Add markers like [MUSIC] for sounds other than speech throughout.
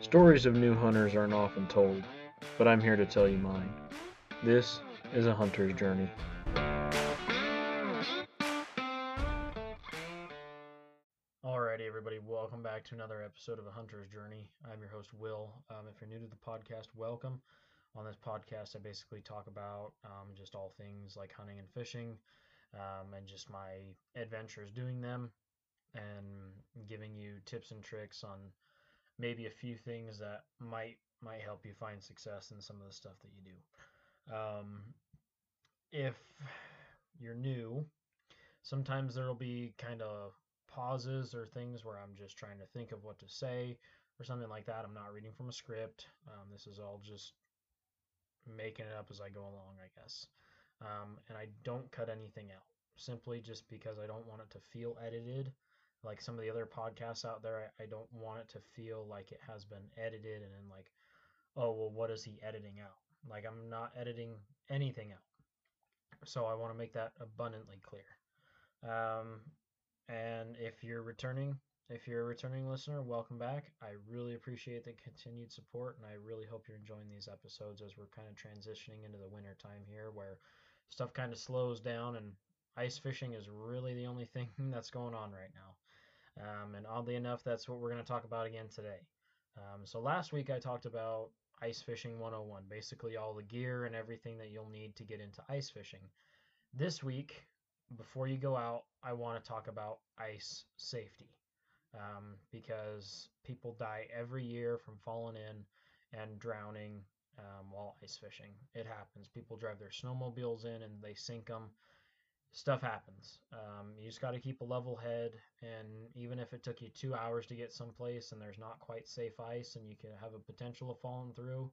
Stories of new hunters aren't often told, but I'm here to tell you mine. This is a hunter's journey. Alrighty, everybody, welcome back to another episode of A Hunter's Journey. I'm your host, Will. Um, if you're new to the podcast, welcome. On this podcast, I basically talk about um, just all things like hunting and fishing um, and just my adventures doing them and giving you tips and tricks on maybe a few things that might might help you find success in some of the stuff that you do. Um, if you're new, sometimes there'll be kind of pauses or things where I'm just trying to think of what to say or something like that. I'm not reading from a script. Um, this is all just making it up as I go along, I guess. Um, and I don't cut anything out simply just because I don't want it to feel edited like some of the other podcasts out there, I, I don't want it to feel like it has been edited and then like, oh well, what is he editing out? Like I'm not editing anything out. So I want to make that abundantly clear. Um, and if you're returning, if you're a returning listener, welcome back. I really appreciate the continued support, and I really hope you're enjoying these episodes as we're kind of transitioning into the winter time here, where stuff kind of slows down, and ice fishing is really the only thing [LAUGHS] that's going on right now. Um, and oddly enough, that's what we're going to talk about again today. Um, so last week I talked about ice fishing 101, basically all the gear and everything that you'll need to get into ice fishing. This week, before you go out, I want to talk about ice safety um, because people die every year from falling in and drowning um, while ice fishing. It happens. People drive their snowmobiles in and they sink them stuff happens. Um, you just got to keep a level head, and even if it took you two hours to get someplace and there's not quite safe ice and you can have a potential of falling through,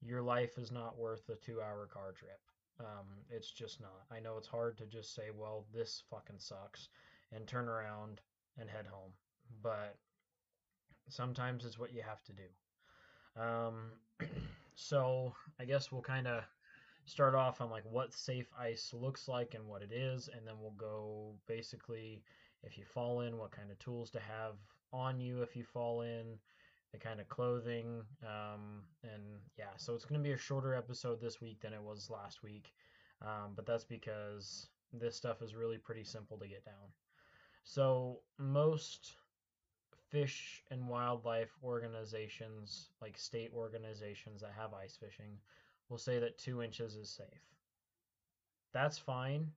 your life is not worth a two-hour car trip. Um, it's just not. I know it's hard to just say, well, this fucking sucks, and turn around and head home, but sometimes it's what you have to do. Um, [CLEARS THROAT] so I guess we'll kind of start off on like what safe ice looks like and what it is, and then we'll go basically if you fall in, what kind of tools to have on you if you fall in, the kind of clothing, um, and yeah. So it's going to be a shorter episode this week than it was last week, um, but that's because this stuff is really pretty simple to get down. So most fish and wildlife organizations, like state organizations that have ice fishing, we'll say that two inches is safe. That's fine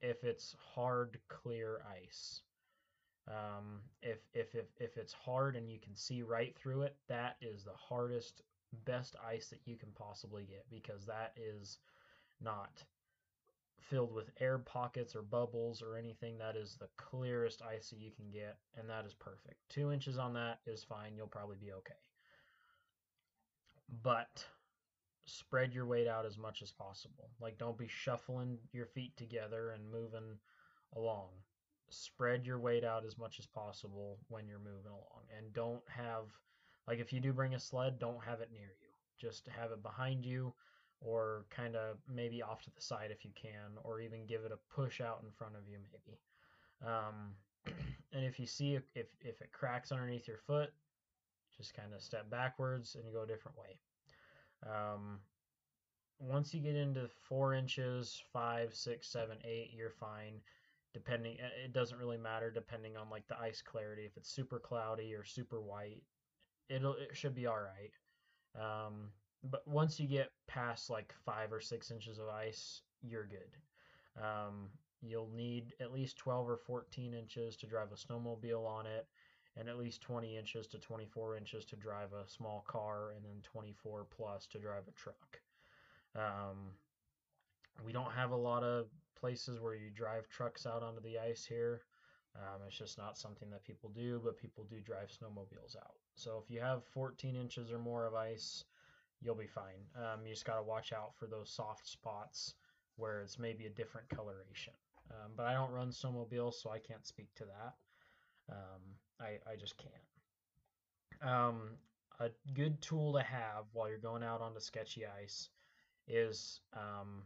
if it's hard, clear ice. Um, if, if, if, if it's hard and you can see right through it, that is the hardest, best ice that you can possibly get because that is not filled with air pockets or bubbles or anything. That is the clearest ice that you can get, and that is perfect. Two inches on that is fine. You'll probably be okay. But spread your weight out as much as possible. Like don't be shuffling your feet together and moving along. Spread your weight out as much as possible when you're moving along. And don't have like if you do bring a sled, don't have it near you. Just have it behind you or kind of maybe off to the side if you can or even give it a push out in front of you maybe. Um, [CLEARS THROAT] and if you see if, if, it cracks underneath your foot, just kind of step backwards and go a different way. Um, once you get into four inches, five, six, seven, eight, you're fine. Depending, it doesn't really matter depending on like the ice clarity. If it's super cloudy or super white, it'll it should be all right. Um, but once you get past like five or six inches of ice, you're good. Um, you'll need at least 12 or 14 inches to drive a snowmobile on it and at least 20 inches to 24 inches to drive a small car, and then 24 plus to drive a truck. Um, we don't have a lot of places where you drive trucks out onto the ice here. Um, it's just not something that people do, but people do drive snowmobiles out. So if you have 14 inches or more of ice, you'll be fine. Um, you just got to watch out for those soft spots where it's maybe a different coloration. Um, but I don't run snowmobiles, so I can't speak to that. Um, I, I just can't. Um, a good tool to have while you're going out onto sketchy ice is um,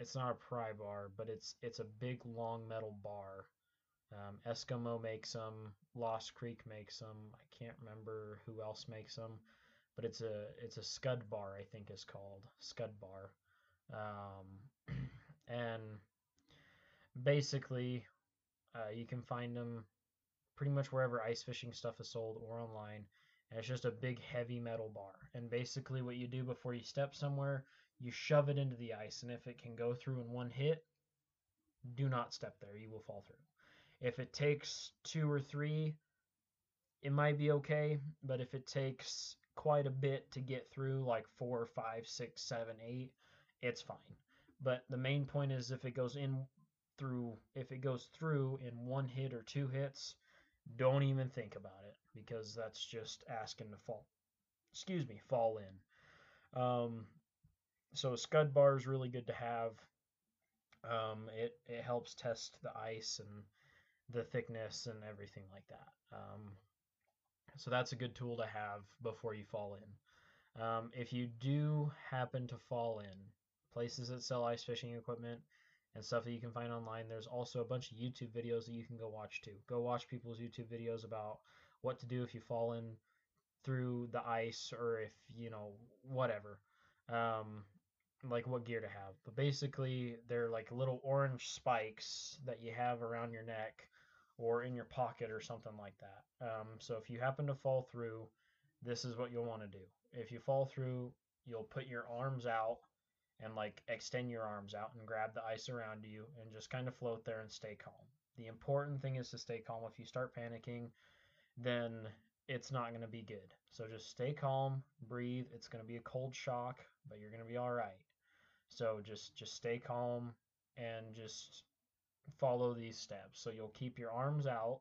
it's not a pry bar, but it's it's a big long metal bar Um, Eskimo makes them. Lost Creek makes them. I can't remember who else makes them, but it's a it's a spud bar I think is called spud bar, um, [CLEARS THROAT] and basically uh, you can find them pretty much wherever ice fishing stuff is sold or online. And it's just a big heavy metal bar. And basically, what you do before you step somewhere, you shove it into the ice. And if it can go through in one hit, do not step there. You will fall through. If it takes two or three, it might be okay. But if it takes quite a bit to get through, like four, five, six, seven, eight, it's fine. But the main point is if it goes in through, if it goes through in one hit or two hits, don't even think about it because that's just asking to fall. Excuse me, fall in. Um, so a spud bar is really good to have. Um, it it helps test the ice and the thickness and everything like that. Um, so that's a good tool to have before you fall in. Um, if you do happen to fall in, places that sell ice fishing equipment and stuff that you can find online, there's also a bunch of YouTube videos that you can go watch too. Go watch people's YouTube videos about what to do if you fall in through the ice or if, you know, whatever. Um, like what gear to have. But basically, they're like little orange spikes that you have around your neck or in your pocket or something like that. Um, so if you happen to fall through, this is what you'll want to do. If you fall through, you'll put your arms out and like extend your arms out and grab the ice around you and just kind of float there and stay calm. The important thing is to stay calm. If you start panicking, then it's not going to be good. So just stay calm, breathe. It's going to be a cold shock, but you're going to be all right. So just just stay calm and just follow these steps. So you'll keep your arms out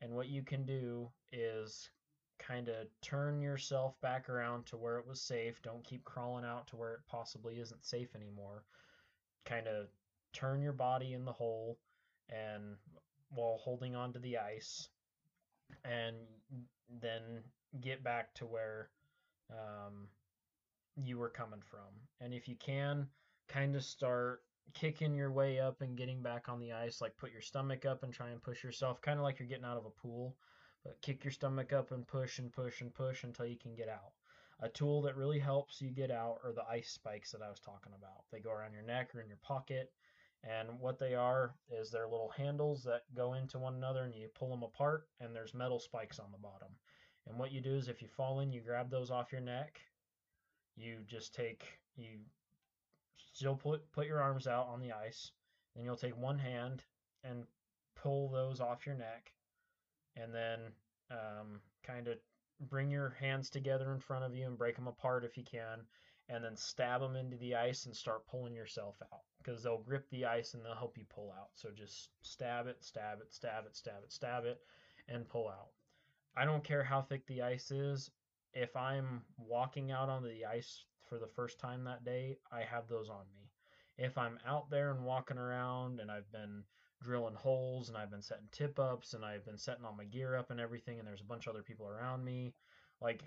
and what you can do is kind of turn yourself back around to where it was safe. Don't keep crawling out to where it possibly isn't safe anymore. Kind of turn your body in the hole and while holding on to the ice and then get back to where um, you were coming from. And if you can, kind of start kicking your way up and getting back on the ice, like put your stomach up and try and push yourself, kind of like you're getting out of a pool. Kick your stomach up and push and push and push until you can get out. A tool that really helps you get out are the ice spikes that I was talking about. They go around your neck or in your pocket. And what they are is they're little handles that go into one another and you pull them apart, and there's metal spikes on the bottom. And what you do is if you fall in, you grab those off your neck. You just take, you still put, put your arms out on the ice. Then you'll take one hand and pull those off your neck and then um, kind of bring your hands together in front of you and break them apart if you can, and then stab them into the ice and start pulling yourself out because they'll grip the ice and they'll help you pull out. So just stab it, stab it, stab it, stab it, stab it, and pull out. I don't care how thick the ice is. If I'm walking out on the ice for the first time that day, I have those on me. If I'm out there and walking around and I've been drilling holes and I've been setting tip ups and I've been setting all my gear up and everything and there's a bunch of other people around me. Like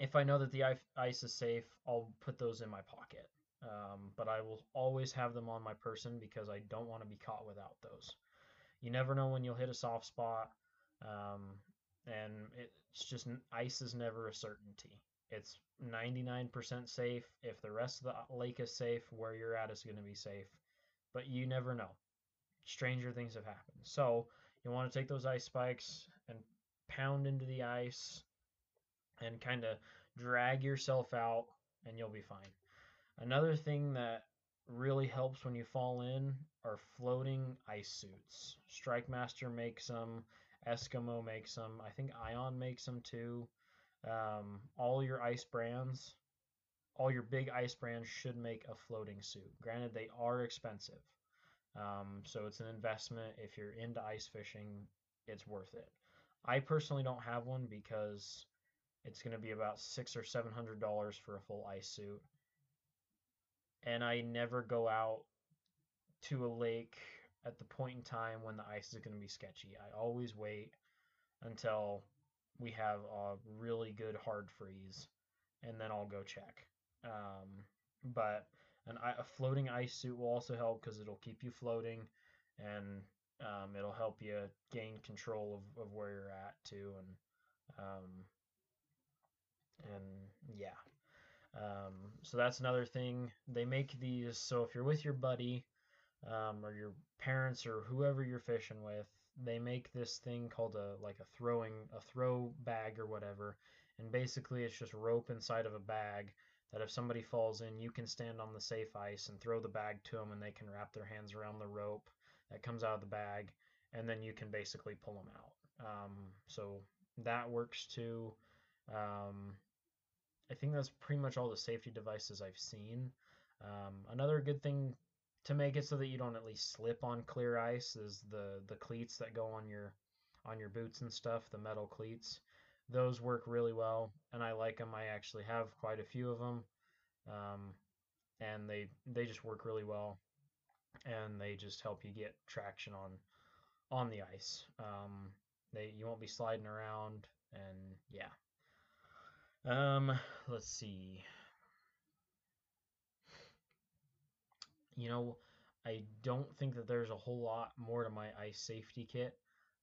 if I know that the ice is safe, I'll put those in my pocket. Um, but I will always have them on my person because I don't want to be caught without those. You never know when you'll hit a soft spot, um, and it's just ice is never a certainty. It's 99% safe. If the rest of the lake is safe, where you're at is going to be safe, but you never know stranger things have happened. So you want to take those ice spikes and pound into the ice and kind of drag yourself out, and you'll be fine. Another thing that really helps when you fall in are floating ice suits. Strike Master makes them, Eskimo makes them, I think Ion makes them too. Um, all your ice brands, all your big ice brands should make a floating suit. Granted, they are expensive. Um, so it's an investment. If you're into ice fishing, it's worth it. I personally don't have one because it's going to be about six or seven hundred dollars for a full ice suit, and I never go out to a lake at the point in time when the ice is going to be sketchy. I always wait until we have a really good hard freeze, and then I'll go check. Um, but an, a floating ice suit will also help because it'll keep you floating and Um, it'll help you gain control of, of where you're at too, and um, and yeah. Um, so that's another thing. They make these so if you're with your buddy um, or your parents or whoever you're fishing with, they make this thing called a like a throwing a throw bag or whatever, and basically it's just rope inside of a bag that if somebody falls in, you can stand on the safe ice and throw the bag to them, and they can wrap their hands around the rope that comes out of the bag, and then you can basically pull them out. Um, so that works too. Um, I think that's pretty much all the safety devices I've seen. Um, another good thing to make it so that you don't at least slip on clear ice is the the cleats that go on your on your boots and stuff, the metal cleats. Those work really well, and I like them. I actually have quite a few of them, um, and they they just work really well, and they just help you get traction on on the ice. Um, they you won't be sliding around, and yeah. Um, let's see. You know, I don't think that there's a whole lot more to my ice safety kit.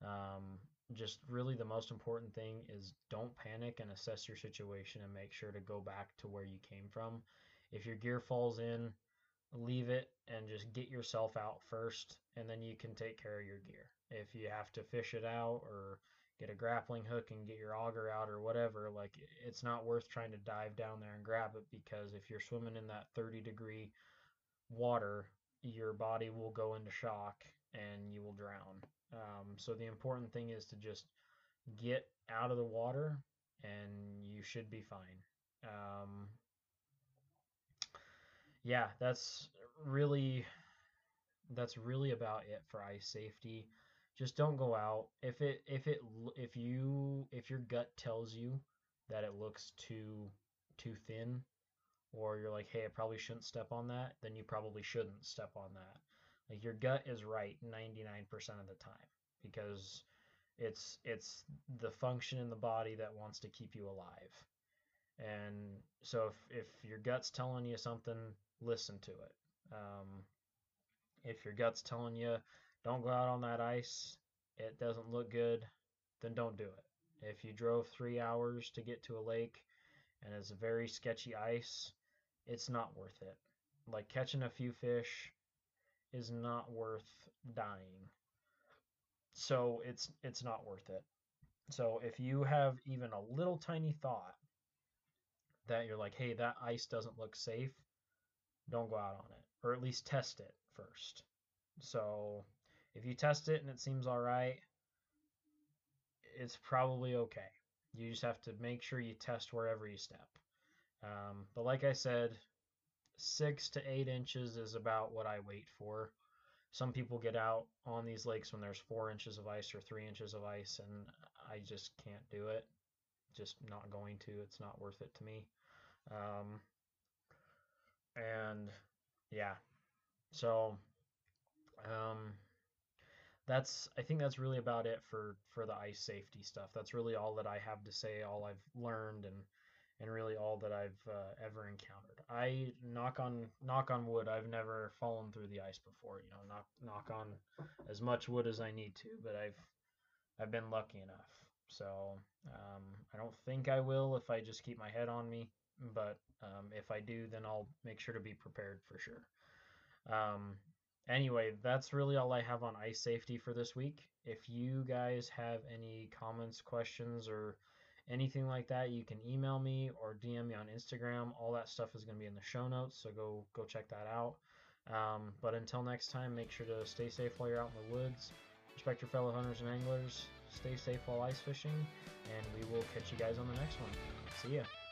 Um, just really the most important thing is don't panic and assess your situation and make sure to go back to where you came from. If your gear falls in, leave it and just get yourself out first, and then you can take care of your gear. If you have to fish it out or get a grappling hook and get your auger out or whatever, like it's not worth trying to dive down there and grab it because if you're swimming in that 30 degree water, your body will go into shock and you will drown. Um, so the important thing is to just get out of the water and you should be fine. Um, yeah, that's really that's really about it for ice safety. Just don't go out if it if it if you if your gut tells you that it looks too too thin or you're like, hey, I probably shouldn't step on that, then you probably shouldn't step on that. Like your gut is right 99% of the time because it's it's the function in the body that wants to keep you alive. And so if if your gut's telling you something, listen to it. Um, if your gut's telling you don't go out on that ice, it doesn't look good, then don't do it. If you drove three hours to get to a lake and it's very sketchy ice, it's not worth it. Like catching a few fish is not worth dying. So it's it's not worth it. So if you have even a little tiny thought that you're like, hey, that ice doesn't look safe, don't go out on it. Or at least test it first. So if you test it and it seems all right, it's probably okay. You just have to make sure you test wherever you step. Um, but like I said, six to eight inches is about what I wait for. Some people get out on these lakes when there's four inches of ice or three inches of ice, and I just can't do it. Just not going to. It's not worth it to me. Um, and yeah, so um, that's I think that's really about it for for the ice safety stuff. That's really all that I have to say. All I've learned and and really all that I've uh, ever encountered. I knock on knock on wood. I've never fallen through the ice before. You know, knock knock on as much wood as I need to, but I've I've been lucky enough. So um, I don't think I will if I just keep my head on me. But um, if I do, then I'll make sure to be prepared for sure. Um, anyway, that's really all I have on ice safety for this week. If you guys have any comments, questions, or anything like that, you can email me or DM me on Instagram. All that stuff is going to be in the show notes, so go go check that out. Um, but until next time, make sure to stay safe while you're out in the woods. Respect your fellow hunters and anglers. Stay safe while ice fishing, and we will catch you guys on the next one. See ya.